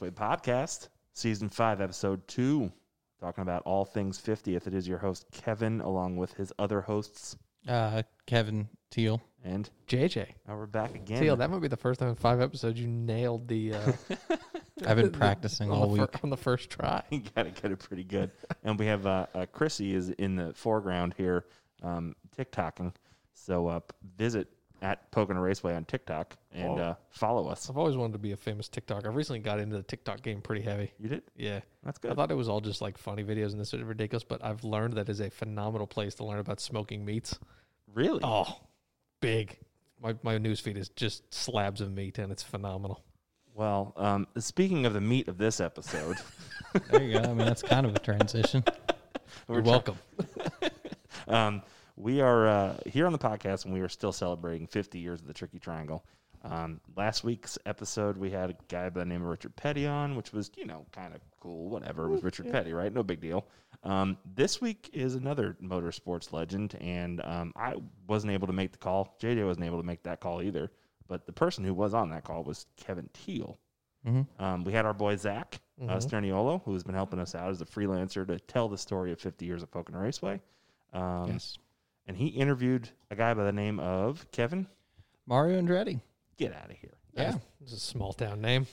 welcome to Raceway podcast, season five, episode two, talking about all things 50th. It is your host, Kevin, along with his other hosts, Uh, Kevin Teal. and JJ. now we're back again. Teal, that might be the first time in five episodes you nailed the. Uh, I've been practicing on all the fir- week. on the first try. you got to get it pretty good. and we have uh, uh, Chrissy is in the foreground here, um, TikToking. So uh, visit at Pocono Raceway on TikTok and Oh. uh, follow us. I've always wanted to be a famous TikTok. I've recently got into the TikTok game pretty heavy. You did? Yeah, That's good. I thought it was all just like funny videos and this is ridiculous, but I've learned that is a phenomenal place to learn about smoking meats. Really? Oh, big. My my newsfeed is just slabs of meat and it's phenomenal. Well, um, speaking of the meat of this episode, There you go. I mean, that's kind of a transition. we're You're try- welcome. um, we are uh, here on the podcast, and we are still celebrating 50 years of the Tricky Triangle. Um, last week's episode, we had a guy by the name of Richard Petty on, which was, you know, kind of cool. Whatever. It was Richard Petty, right? No big deal. Um, this week is another motorsports legend, and um, I wasn't able to make the call. JJ wasn't able to make that call either. But the person who was on that call was Kevin Teal. hmm Um, we had our boy Zach uh, Mhm. Sterniolo, who has been helping us out as a freelancer to tell the story of 50 years of Pocono Raceway. Um, yes. And he interviewed a guy by the name of Kevin. Mario Andretti. Get out of here. Yeah. It's a small town name.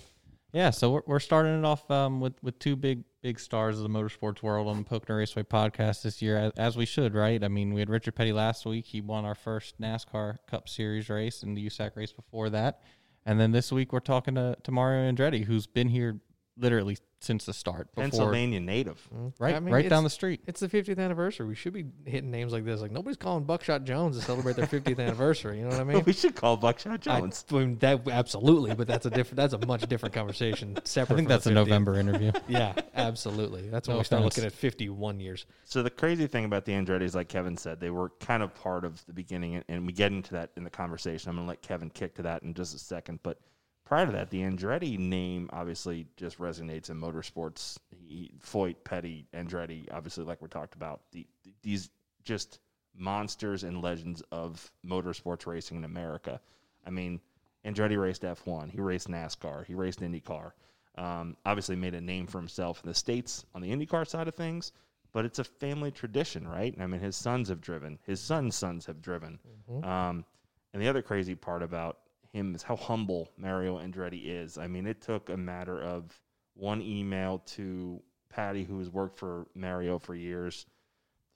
Yeah. So we're, we're starting it off um, with, with two big, big stars of the motorsports world on the Pocono Raceway podcast this year, as, as we should, right? I mean, we had Richard Petty last week. He won our first NASCAR Cup Series race and the USAC race before that. And then this week, we're talking to, to Mario Andretti, who's been here literally since the start. Before, Pennsylvania native. Mm-hmm. Right, I mean, right down the it's- street. It's the 50th anniversary. We should be hitting names like this. Like nobody's calling Buckshot Jones to celebrate their 50th anniversary. You know what I mean? we should call Buckshot I, Jones. I mean, that absolutely, but that's a different. That's a much different conversation. Separate. I think from that's the a 50th. November interview. Yeah, absolutely. That's when No we start offense. looking at 51 years. so the crazy thing about the Andretti's, like Kevin said, they were kind of part of the beginning, and- and we get into that in the conversation. I'm going to let Kevin kick to that in just a second. But prior to that, the Andretti name obviously just resonates in motorsports. He, Foyt, Petty, Andretti, obviously, like we talked about, the, these just monsters and legends of motorsports racing in America. I mean, Andretti raced F1, he raced NASCAR, he raced IndyCar. Um, obviously, made a name for himself in the states on the IndyCar side of things, but it's a family tradition, right? I mean, his sons have driven, his sons' sons have driven. Um, and the other crazy part about him is how humble Mario Andretti is. I mean, it took a matter of one email to Patty, who has worked for Mario for years.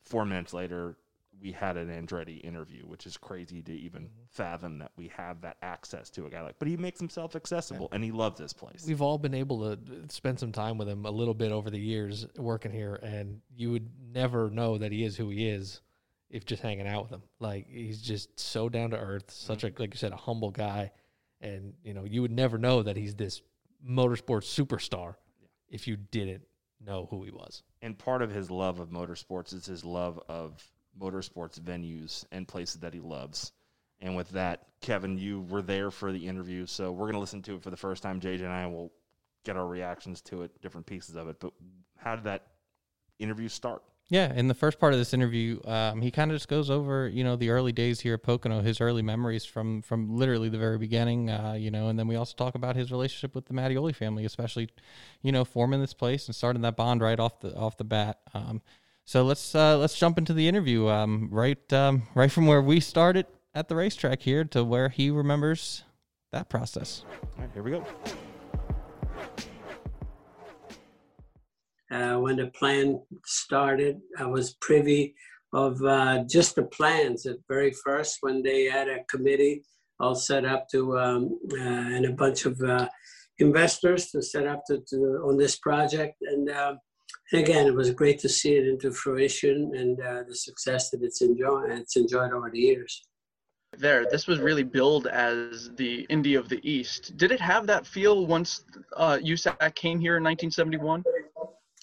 Four minutes later, we had an Andretti interview, which is crazy to even mm-hmm. fathom that we have that access to a guy like. But he makes himself accessible, and he loves this place. We've all been able to spend some time with him a little bit over the years working here, and you would never know that he is who he is if just hanging out with him. Like he's just so down to earth, such a mm-hmm. like you said, a humble guy, and you know you would never know that he's this motorsports superstar if you didn't know who he was. and part of his love of motorsports is his love of motorsports venues and places that he loves. And with that, Kevin, you were there for the interview, so we're going to listen to it for the first time. JJ and I will get our reactions to it, different pieces of it. But how did that interview start? Yeah, in the first part of this interview, um, he kind of just goes over, you know, the early days here at Pocono, his early memories from from literally the very beginning, uh, you know, and then we also talk about his relationship with the Mattioli family, especially, you know, forming this place and starting that bond right off the off the bat. Um, so let's uh, let's jump into the interview, um, right um, right from where we started at the racetrack here to where he remembers that process. All right, here we go. Uh, when the plan started. I was privy of uh, just the plans at very first when they had a committee all set up to um, uh, and a bunch of uh, investors to set up to, to, on this project. And, uh, and again, it was great to see it into fruition and uh, the success that it's enjoyed. It's enjoyed over the years. there. This was really billed as the Indy of the East. Did it have that feel once uh, USAC came here in 1971?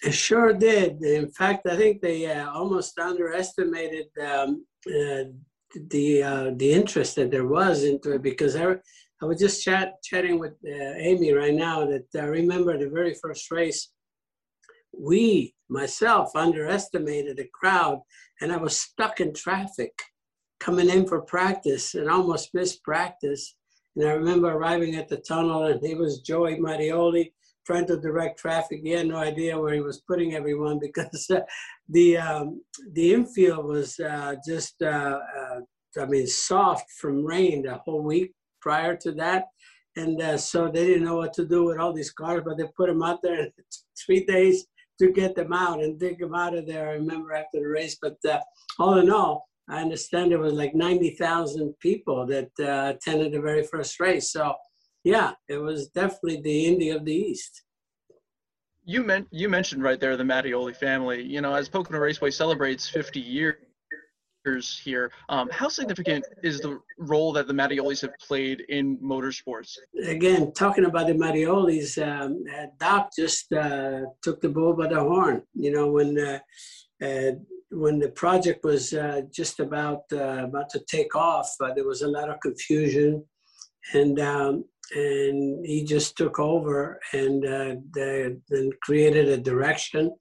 It sure did. In fact, I think they uh, almost underestimated um, uh, the uh, the interest that there was into it because I, I was just chat chatting with uh, Amy right now that I remember the very first race. We myself underestimated the crowd, and I was stuck in traffic coming in for practice and almost missed practice. And I remember arriving at the tunnel, and it was Joey Mattioli trying to direct traffic. He had no idea where he was putting everyone because uh, the um, the infield was uh, just, uh, uh, I mean, soft from rain the whole week prior to that. And uh, so they didn't know what to do with all these cars, but they put them out there three days to get them out and dig them out of there. I remember after the race, but uh, all in all, I understand there was like 90,000 people that attended the very first race. So, yeah, it was definitely the Indy of the East. You meant you mentioned right there the Mattioli family. You know, as Pocono Raceway celebrates 50 years here, um, how significant is the role that the Mattiolis have played in motorsports? Again, talking about the Mattiolis, um, uh, Doc just uh, took the bull by the horn. You know, when uh, uh when the project was uh, just about uh, about to take off, there was a lot of confusion, and um, and he just took over and uh, then created a direction,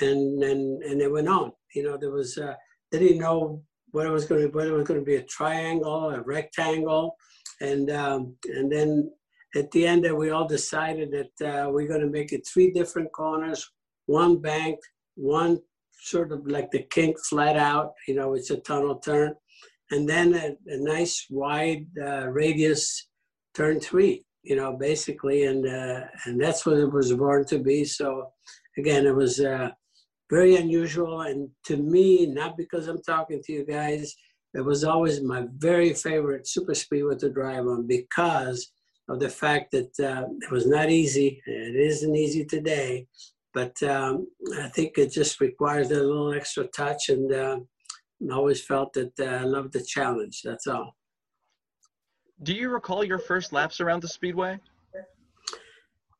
and and and it went on. You know, there was uh, they didn't know what it was going to be, whether it was going to be a triangle, a rectangle, and um, and then at the end, we all decided that uh, we're going to make it three different corners, one bank, one sort of like the kink flat out, you know, it's a tunnel turn. And then a, a nice wide uh, radius turn three, you know, basically. And, uh, and that's what it was born to be. So again, it was uh, very unusual. And to me, not because I'm talking to you guys, it was always my very favorite super speedway to drive on because of the fact that uh, it was not easy. It isn't easy today, but um, I think it just requires a little extra touch, and uh, I always felt that uh, I loved the challenge. That's all. Do you recall your first laps around the speedway?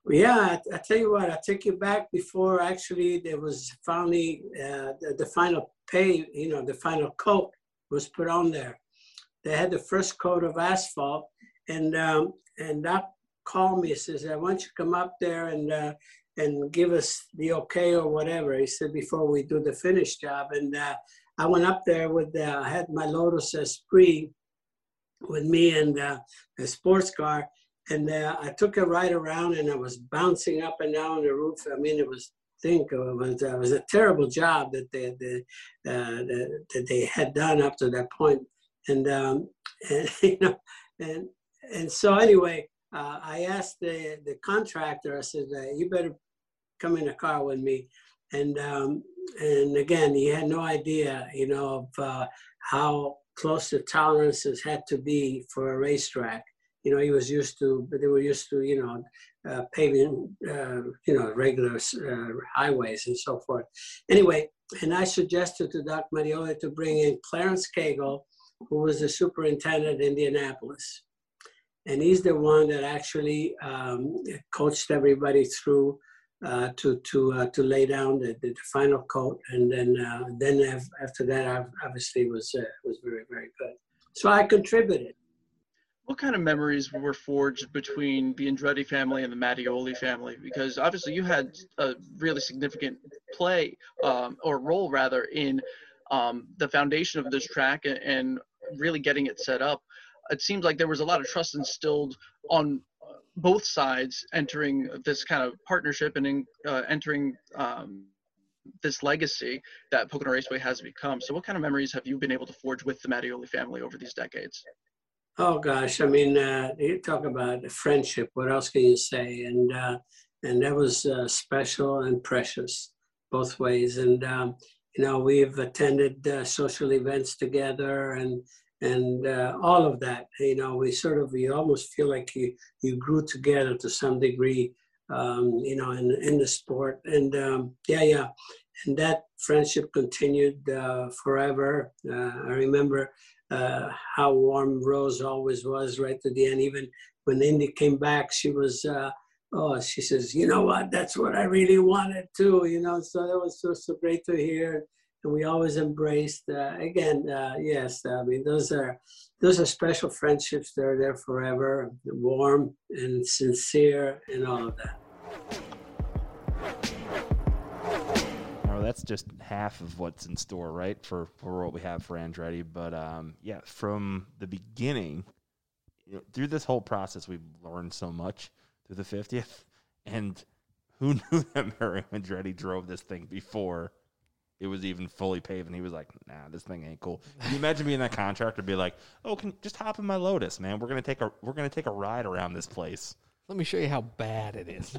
Yeah, I, I tell you what, I take you back before actually there was finally uh, the, the, final pay, you know, the final coat was put on there. They had the first coat of asphalt, and um, and Doc called me and says, "I want you to come up there and uh, and give us the okay or whatever. He said before we do the finish job. And uh, I went up there with, uh, I had my Lotus Esprit with me and uh, a sports car. And uh, I took it right around and I was bouncing up and down the roof. I mean, it was, think it was, it was a terrible job that they, they uh, that, that they had done up to that point. And, um, and you know, and, and so anyway, uh, I asked the, the contractor, I said, uh, you better come in a car with me. And, um, and again, he had no idea, you know, of uh, how close the tolerances had to be for a racetrack. You know, he was used to, but they were used to, you know, uh, paving, uh, you know, regular uh, highways and so forth. Anyway, and I suggested to Doc Mattioli to bring in Clarence Cagle, who was the superintendent in Indianapolis and he's the one that actually um, coached everybody through uh, to to uh, to lay down the, the, final coat, and then uh, then after that, I obviously was uh, was very very good. So I contributed. What kind of memories were forged between the Andretti family and the Mattioli family? Because obviously you had a really significant play um, or role rather in um, the foundation of this track and, and really getting it set up it seems like there was a lot of trust instilled on both sides entering this kind of partnership and uh, entering um, this legacy that Pocono Raceway has become. So, what kind of memories have you been able to forge with the Mattioli family over these decades? Oh gosh, I mean, uh, you talk about friendship. What else can you say? And uh, and that was uh, special and precious, both ways. And um, you know, we've attended uh, social events together, and and uh, all of that. You know, we sort of we almost feel like you you grew together to some degree. Um, you know, in in the sport, and um, yeah, yeah, and that friendship continued uh, forever. Uh, I remember uh, how warm Rose always was right to the end. Even when Indy came back, she was. Uh, oh, she says, you know what? That's what I really wanted too. You know, so that was so so great to hear and we always embraced. Uh, again, uh, yes, I mean those are those are special friendships. They're there forever, warm and sincere, and all of that. Well, that's just half of what's in store, right? For for what we have for Andretti, but um, yeah, from the beginning, you know, through this whole process, we've learned so much through the 50th. And who knew that Mario Andretti drove this thing before it was even fully paved? And he was like, nah, this thing ain't cool. Can you imagine being that contractor be like, oh, can just hop in my Lotus, man? We're gonna take a we're gonna take a ride around this place. Let me show you how bad it is.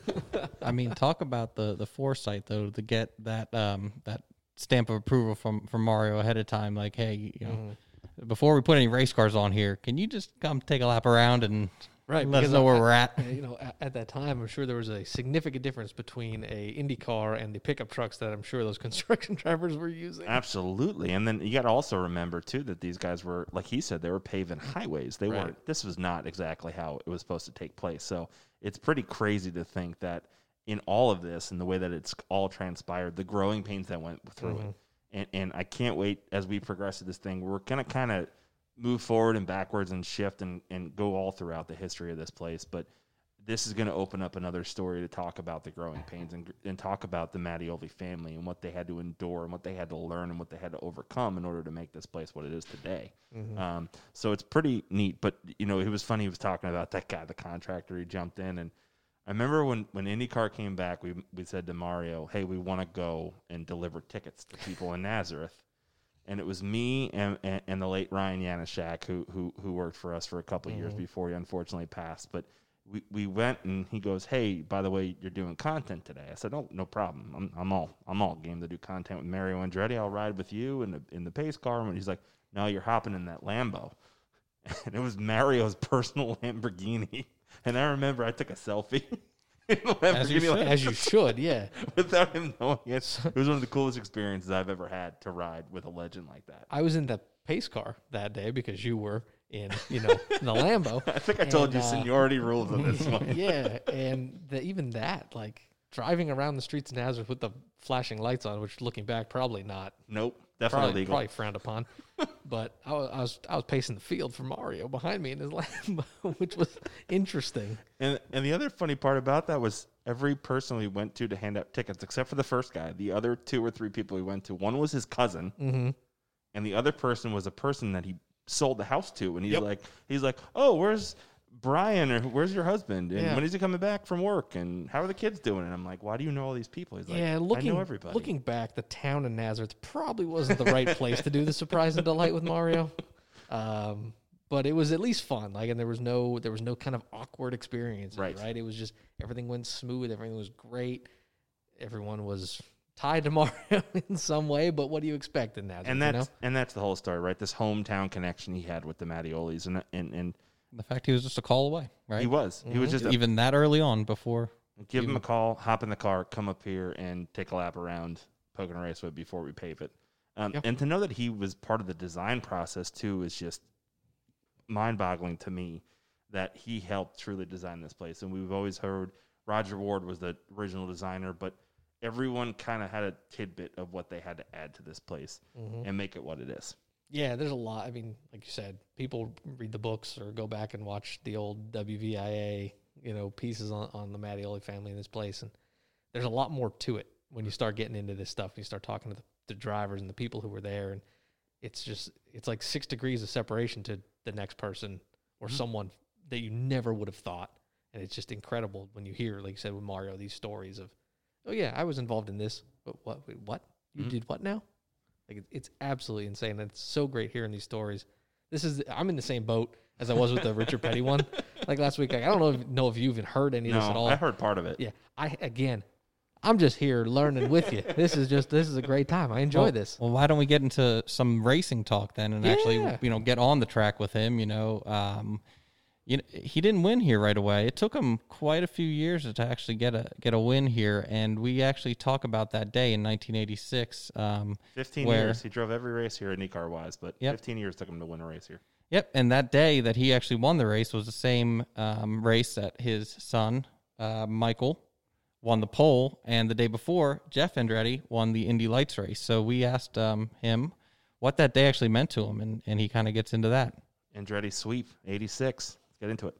I mean, talk about the the foresight though to get that um that stamp of approval from from Mario ahead of time. Like, hey, you know, Mm-hmm. before we put any race cars on here, can you just come take a lap around and Right, let us know where I- we're at? You know, at, at that time, I'm sure there was a significant difference between a Indy car and the pickup trucks that I'm sure those construction drivers were using. Absolutely. And then you got to also remember too that these guys were like he said they were paving highways. They Right. weren't this was not exactly how it was supposed to take place. So it's pretty crazy to think that in all of this and the way that it's all transpired, the growing pains that went through it. Mm-hmm. And and I can't wait as we progress to this thing. We're going to kind of move forward and backwards and shift and, and go all throughout the history of this place. But this is going to open up another story to talk about the growing pains and, and talk about the Mattioli family and what they had to endure and what they had to learn and what they had to overcome in order to make this place what it is today. Um, so it's pretty neat. But you know, it was funny. He was talking about that guy, the contractor. He jumped in, and I remember when when IndyCar came back, we we said to Mario, "Hey, we want to go and deliver tickets to people in Nazareth." And it was me and, and, and the late Ryan Yanishak who, who who worked for us for a couple of years mm-hmm. before he unfortunately passed. But we, we went and he goes, "Hey, by the way, you're doing content today." I said, "Oh, no problem. I'm, I'm all I'm all game to do content with Mario Andretti. I'll ride with you in the in the pace car." And he's like, "No, you're hopping in that Lambo," and it was Mario's personal Lamborghini. And I remember I took a selfie. As you should. As you should, yeah. without him knowing it. It was one of the coolest experiences I've ever had to ride with a legend like that. I was in the pace car that day because you were in, you know, in the Lambo. I think I told And, you uh, seniority rules on this one. yeah, and the, even that, like driving around the streets of Nazareth with the flashing lights on, which looking back probably not Nope, definitely probably, legal. probably frowned upon. but I was, I was I was pacing the field for Mario behind me in his Lambo, which was interesting. And and the other funny part about that was every person we went to to hand out tickets, except for the first guy, the other two or three people we went to, one was his cousin, Mm-hmm. and the other person was a person that he sold the house to, and he's Yep. like, he's like, oh, where's Brian or where's your husband? And Yeah. when is he coming back from work? And how are the kids doing? And I'm like, why do you know all these people? He's like, yeah, looking I know everybody. looking back, the town of Nazareth probably wasn't the right place to do the surprise and delight with Mario. Um, but it was at least fun. Like, and there was no there was no kind of awkward experience. Right. right. It was just everything went smooth. Everything was great. Everyone was tied to Mario in some way. But what do you expect in Nazareth? and you that's know? and that's the whole story, right? This hometown connection he had with the Mattiolis, and and and The fact he was just a call away, right? he was he was just a, even that early on before. give him a call, hop in the car, come up here, and take a lap around Pocono Raceway before we pave it. Um, Yeah. And to know that he was part of the design process too is just mind-boggling to me. That he helped truly design this place, and we've always heard Rodger Ward was the original designer, but everyone kind of had a tidbit of what they had to add to this place Mm-hmm. and make it what it is. Yeah, there's a lot. I mean, like you said, people read the books or go back and watch the old WVIA, you know, pieces on, on the Mattioli family in this place. And there's a lot more to it when you start getting into this stuff. And you start talking to the, the drivers and the people who were there. And it's just, it's like six degrees of separation to the next person or someone that you never would have thought. And it's just incredible when you hear, like you said with Mario, these stories of, oh, yeah, I was involved in this. But what? Wait, what? You Mhm. did what now? Like it- it's absolutely insane. And it's so great hearing these stories. This is I'm in the same boat as I was with the Richard Petty one. Like last week, like, I don't know if, know if you even heard any of this at all. I heard part of it. Yeah, I again, I'm just here learning with you. This is just this is a great time. I enjoy well, this. Well, why don't we get into some racing talk then, and actually, you know, get on the track with him? You know, um, you know, he didn't win here right away. It took him quite a few years to actually get a get a win here, and we actually talk about that day in 1986. Um, 15 Where- years. He drove every race here, IndyCar wise, but Yep. 15 years took him to win a race here. Yep, and that day that he actually won the race was the same um, race that his son uh, Michael won the pole, and the day before Jeff Andretti won the Indy Lights race. So we asked um, him what that day actually meant to him, and, and he kind of gets into that. Andretti sweep, 86. Get into it.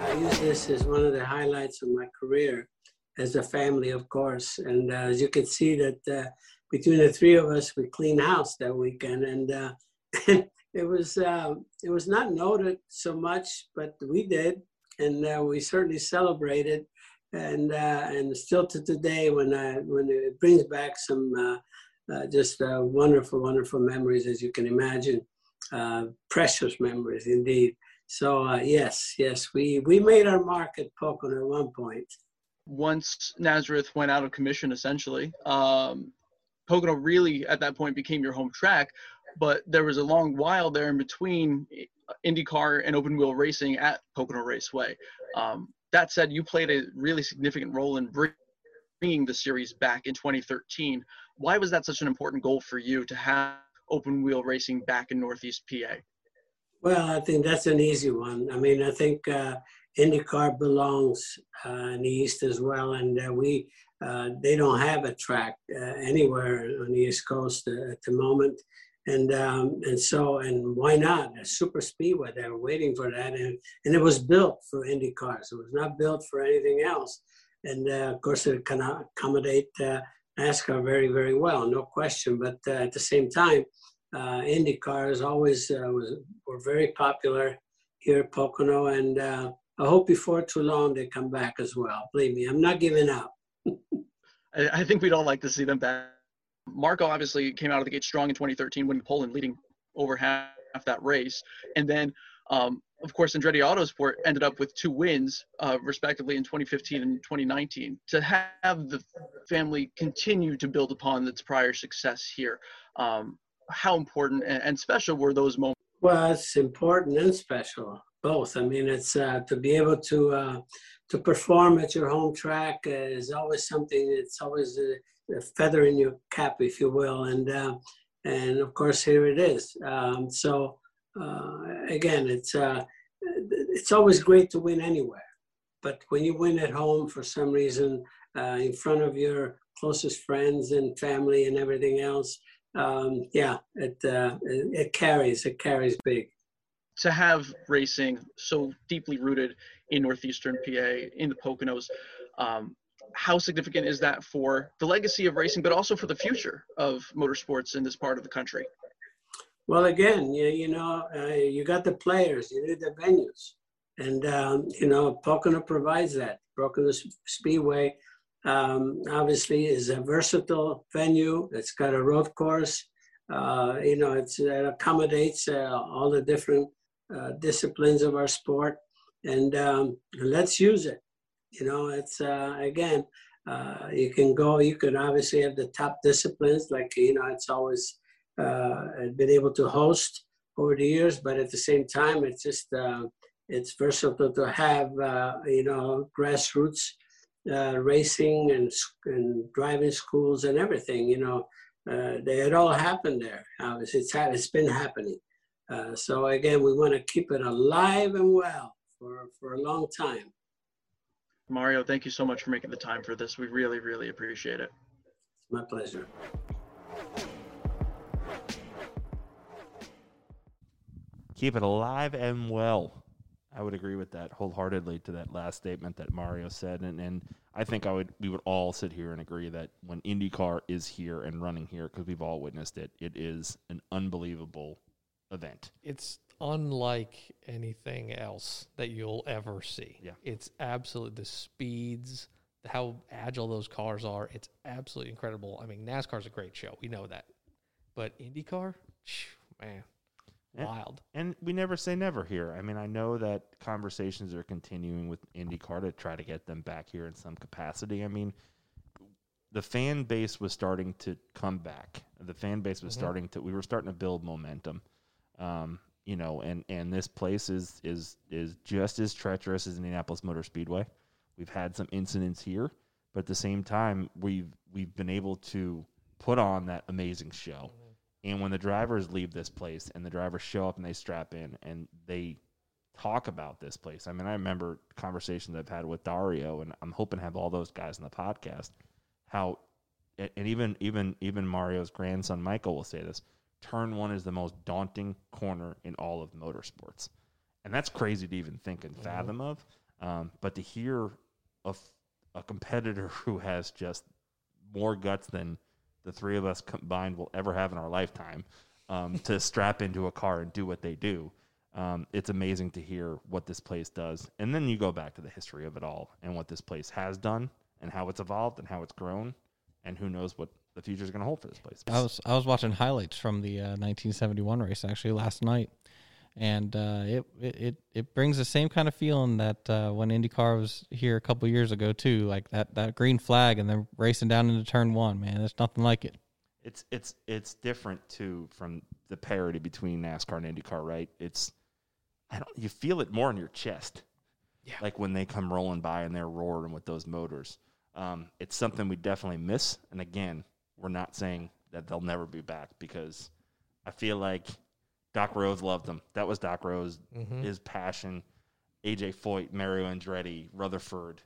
I use this as one of the highlights of my career as a family, of course. And uh, as you can see that uh, between the three of us, we cleaned house that weekend and uh, it was uh, it was not noted so much, but we did, and uh, we certainly celebrated. And uh, and still to today, when I, when it brings back some uh, just wonderful, wonderful memories, as you can imagine, precious memories indeed. So uh, yes, yes, we we made our mark at Pocono at one point. Once Nazareth went out of commission, essentially, um, Pocono really at that point became your home track but there was a long while there in between IndyCar and open wheel racing at Pocono Raceway. Um, that said, you played a really significant role in bringing the series back in 2013. Why was that such an important goal for you to have open wheel racing back in Northeast PA? Well, I think that's an easy one. I mean, I think uh, IndyCar belongs uh, in the East as well, and uh, we uh, they don't have a track uh, anywhere on the East Coast uh, at the moment and um, and so and why not a super speedway they were waiting for that and, and it was built for indy cars it was not built for anything else and of course it can accommodate nascar very very well no question. But uh, at the same time uh, indy cars always uh, was were very popular here at pocono. And uh, i hope before too long they come back as well. Believe me i'm not giving up. I think we'd all like to see them back. Marco obviously came out of the gate strong in 2013, winning Poland, leading over half that race. And then, um, of course, Andretti Autosport ended up with two wins, uh, respectively, in 2015 and 2019. To have the family continue to build upon its prior success here, um, how important and, special were those moments? Well, it's important and special, both. I mean, it's uh, to be able to uh, to perform at your home track is always something. It's always uh, a feather in your cap, if you will. And uh, and of course, here it is. Um, so uh, again, it's uh, it's always great to win anywhere, but when you win at home for some reason, uh, in front of your closest friends and family and everything else, um, yeah, it, uh, it carries. It carries big to have racing so deeply rooted in northeastern PA in the Poconos. Um, how significant is that for the legacy of racing, but also for the future of motorsports in this part of the country? Well, again, you, you know, uh, you got the players, you need the venues. And, um, you know, Pocono provides that. Pocono Speedway um, obviously is a versatile venue. It's got a road course. Uh, you know, it accommodates uh, all the different uh, disciplines of our sport. And um, let's use it. You know, it's uh, again, uh, you can go. You can obviously have the top disciplines, like you know, it's always uh, been able to host over the years. But at the same time, it's just uh, it's versatile to have uh, you know grassroots uh, racing and and driving schools and everything. You know, uh, they, it all happened there. Obviously, it's it's been happening. Uh, so again, we want to keep it alive and well for for a long time. Mario, thank you so much for making the time for this. We really, really appreciate it. My pleasure. Keep it alive and well. I would agree with that wholeheartedly to that last statement that Mario said, and and I think I would we would all sit here and agree that when IndyCar is here and running here because we've all witnessed it, it is an unbelievable event. It's unlike anything else that you'll ever see. Yeah. It's absolutely the speeds, how agile those cars are. It's absolutely incredible. I mean, NASCAR's a great show. We know that. But IndyCar, man, wild. And we never say never here. I mean, I know that conversations are continuing with IndyCar to try to get them back here in some capacity. I mean, the fan base was starting to come back. The fan base was mm-hmm. starting to. We were starting to build momentum. Um, you know, and and this place is is is just as treacherous as Indianapolis Motor Speedway. We've had some incidents here, but at the same time, we've we've been able to put on that amazing show. And when the drivers leave this place and the drivers show up and they strap in and they talk about this place. I mean, I remember conversations I've had with Dario, and I'm hoping to have all those guys in the podcast. How, and even even even Mario's grandson Michael will say this turn one is the most daunting corner in all of motorsports. And that's crazy to even think and mm-hmm. fathom of. Um, but to hear a, a competitor who has just more guts than the three of us combined will ever have in our lifetime, um, to strap into a car and do what they do. Um, it's amazing to hear what this place does, and then you go back to the history of it all and what this place has done and how it's evolved and how it's grown, and who knows what the future is going to hold for this place. I was I was watching highlights from the uh, 1971 race actually last night, and uh, it, it it brings the same kind of feeling that uh, when IndyCar was here a couple years ago too, like that that green flag and then racing down into turn one. Man, there's nothing like it. it's it's it's different too from the parity between NASCAR and IndyCar, right? It's I don't you feel it more in your chest. Yeah. Like when they come rolling by and they're roaring with those motors. Um, it's something we definitely miss. And again, we're not saying that they'll never be back because I feel like Doc Rose loved them. That was Doc Rose, his passion. AJ Foyt, Mario Andretti, Rutherford.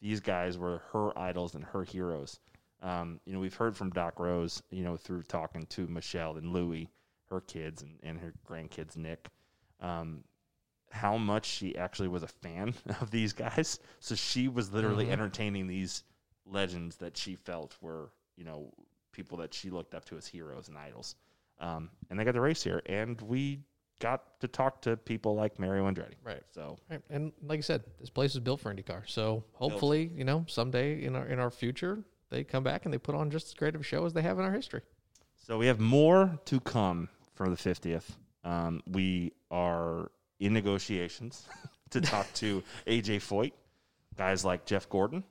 These guys were her idols and her heroes. Um, you know, we've heard from Doc Rose, you know, through talking to Michelle and Louie, her kids and, and her grandkids, Nick, um, how much she actually was a fan of these guys. So she was literally entertaining these legends that she felt were, you know, people that she looked up to as heroes and idols. Um, and they got the race here, and we got to talk to people like Mario Andretti. Right. So Right. And like I said, this place is built for IndyCar. So hopefully, you know, someday in our in our future, they come back and they put on just as great of a show as they have in our history. So we have more to come for the 50th. Um, we are in negotiations to talk to AJ Foyt, guys like Jeff Gordon.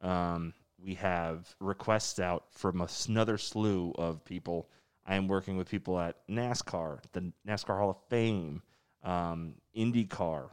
Um, we have requests out from another slew of people. I am working with people at NASCAR, the NASCAR Hall of Fame, um, IndyCar,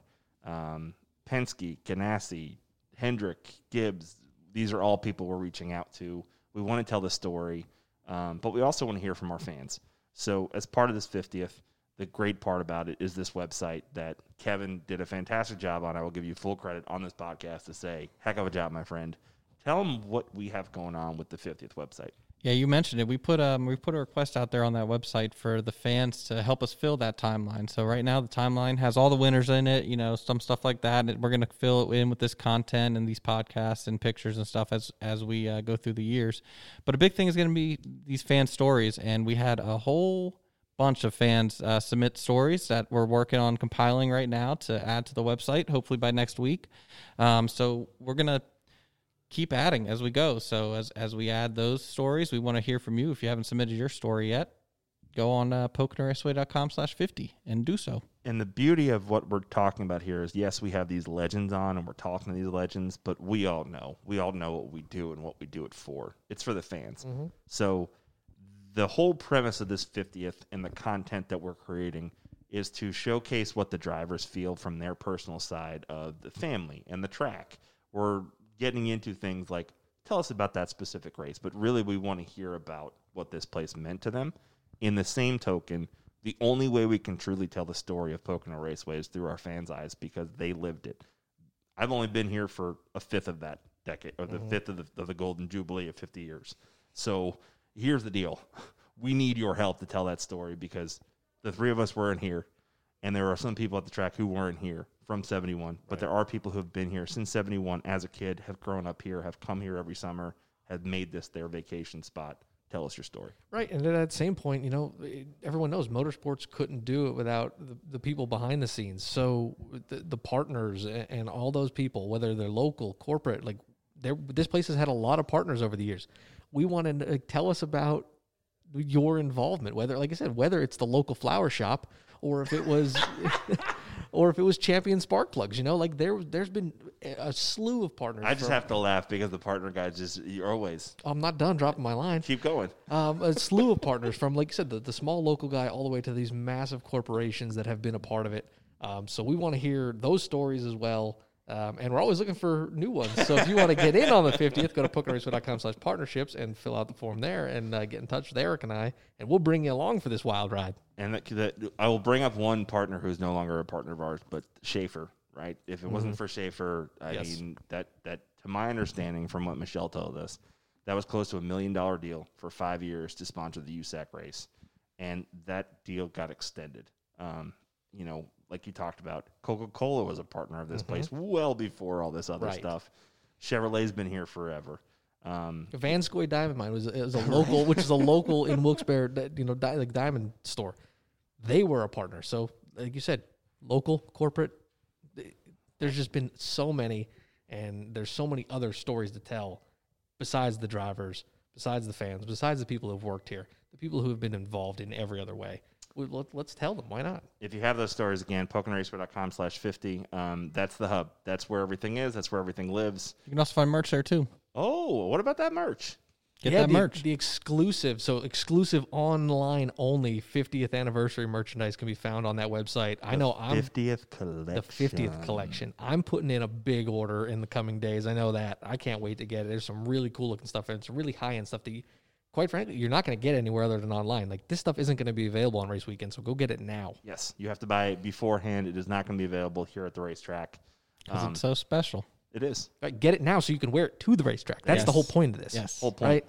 um, Penske, Ganassi, Hendrick, Gibbs. These are all people we're reaching out to. We want to tell the story, um, but we also want to hear from our fans. So, as part of this 50th, the great part about it is this website that Kevin did a fantastic job on. I will give you full credit on this podcast to say, heck of a job, my friend. Tell them what we have going on with the 50th website. Yeah, you mentioned it. We put um we put a request out there on that website for the fans to help us fill that timeline. So right now the timeline has all the winners in it, you know, some stuff like that. And we're gonna fill it in with this content and these podcasts and pictures and stuff as as we uh, go through the years. But a big thing is gonna be these fan stories, and we had a whole bunch of fans uh, submit stories that we're working on compiling right now to add to the website. Hopefully by next week. Um, so we're gonna keep adding as we go. So as as we add those stories, we want to hear from you. If you haven't submitted your story yet, go on uh, poconoraceway.com slash 50 and do so. and the beauty of what we're talking about here is yes, we have these legends on and we're talking to these legends, but we all know. We all know what we do and what we do it for. It's for the fans. So the whole premise of this 50th and the content that we're creating is to showcase what the drivers feel from their personal side of the family and the track. We're getting into things like tell us about that specific race, but really we want to hear about what this place meant to them. In the same token, the only way we can truly tell the story of Pocono Raceway is through our fans' eyes because they lived it. I've only been here for a fifth of that decade, or the mm-hmm. fifth of the, of the Golden Jubilee of 50 years. So here's the deal we need your help to tell that story because the three of us weren't here, and there are some people at the track who weren't here from 71, but there are people who have been here since 71 as a kid, have grown up here, have come here every summer, have made this their vacation spot. Tell us your story. Right, and at that same point, you know, everyone knows motorsports couldn't do it without the, the people behind the scenes. So the, the partners and, and all those people, whether they're local, corporate, like there, this place has had a lot of partners over the years. We want to tell us about your involvement, whether, like I said, whether it's the local flower shop or if it was. Or if it was Champion Spark Plugs, you know, like there, there's been a slew of partners. I just from- have to laugh because the partner guys just you're always I'm not done dropping my line. keep going. um, a slew of partners from, like you said, the, the small local guy all the way to these massive corporations that have been a part of it. Um, so we want to hear those stories as well. Um, and we're always looking for new ones. So if you want to get in on the 50th, go to poconoraceway.com slash partnerships and fill out the form there and uh, get in touch with Eric and I, and we'll bring you along for this wild ride. And that, that I will bring up one partner who's no longer a partner of ours, but Schaefer, right? If it wasn't for Schaefer, I Yes. mean that that to my understanding from what Michelle told us, that was close to a million dollar deal for five years to sponsor the USAC race, and that deal got extended. Um, you know, like you talked about, Coca Cola was a partner of this place well before all this other Right. stuff. Chevrolet's been here forever. Um, Vanscoy Diamond Mine was, was a local, which is a local in Wilkes-Barre, you know, di- like diamond store. They were a partner. So, like you said, local, corporate. There's just been so many, and there's so many other stories to tell, besides the drivers, besides the fans, besides the people who've worked here, the people who have been involved in every other way. We, let, let's tell them. Why not? if you have those stories again, poconoraceway.com slash 50. Um, that's the hub. That's where everything is. That's where everything lives. You can also find merch there too. Oh, what about that merch? Get Yeah, that the, merch. The exclusive, so exclusive online only 50th anniversary merchandise can be found on that website. I know I'm 50th collection. the 50th collection. I'm putting in a big order in the coming days. I know that. I can't wait to get it. There's some really cool looking stuff and some really high end stuff that, you, quite frankly, you're not going to get anywhere other than online. Like this stuff isn't going to be available on race weekend, so go get it now. Yes, you have to buy it beforehand. It is not going to be available here at the racetrack. 'Cause Um, it's so special. it is. Right, get it now so you can wear it to the racetrack. That's the whole point of this. Yes. Whole point. Right?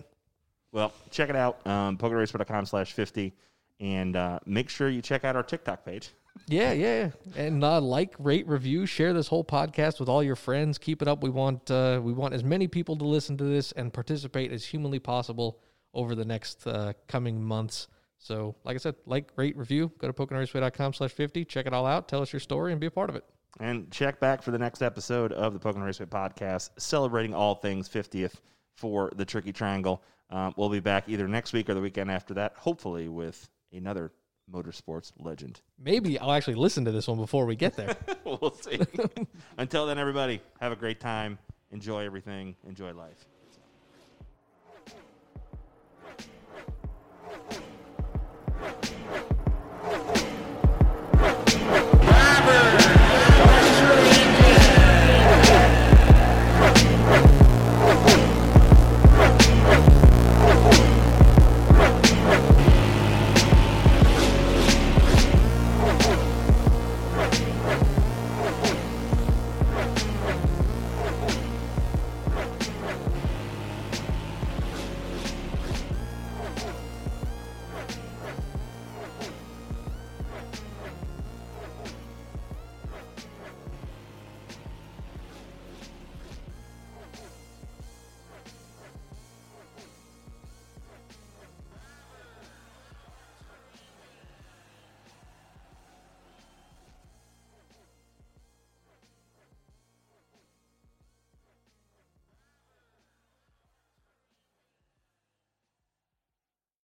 Well, check it out. Um, poconoraceway.com slash 50. And uh, make sure you check out our TikTok page. Yeah, yeah, and uh, like, rate, review, share this whole podcast with all your friends. Keep it up. We want uh, we want as many people to listen to this and participate as humanly possible over the next uh, coming months. So, like I said, like, rate, review. Go to poconoraceway.com slash fifty. Check it all out. Tell us your story and be a part of it. And check back for the next episode of the Pocono Raceway podcast, celebrating all things 50th for the Tricky Triangle. Um, we'll be back either next week or the weekend after that, hopefully with another motorsports legend. Maybe I'll actually listen to this one before we get there. we'll see. Until then, everybody, have a great time. Enjoy everything. Enjoy life.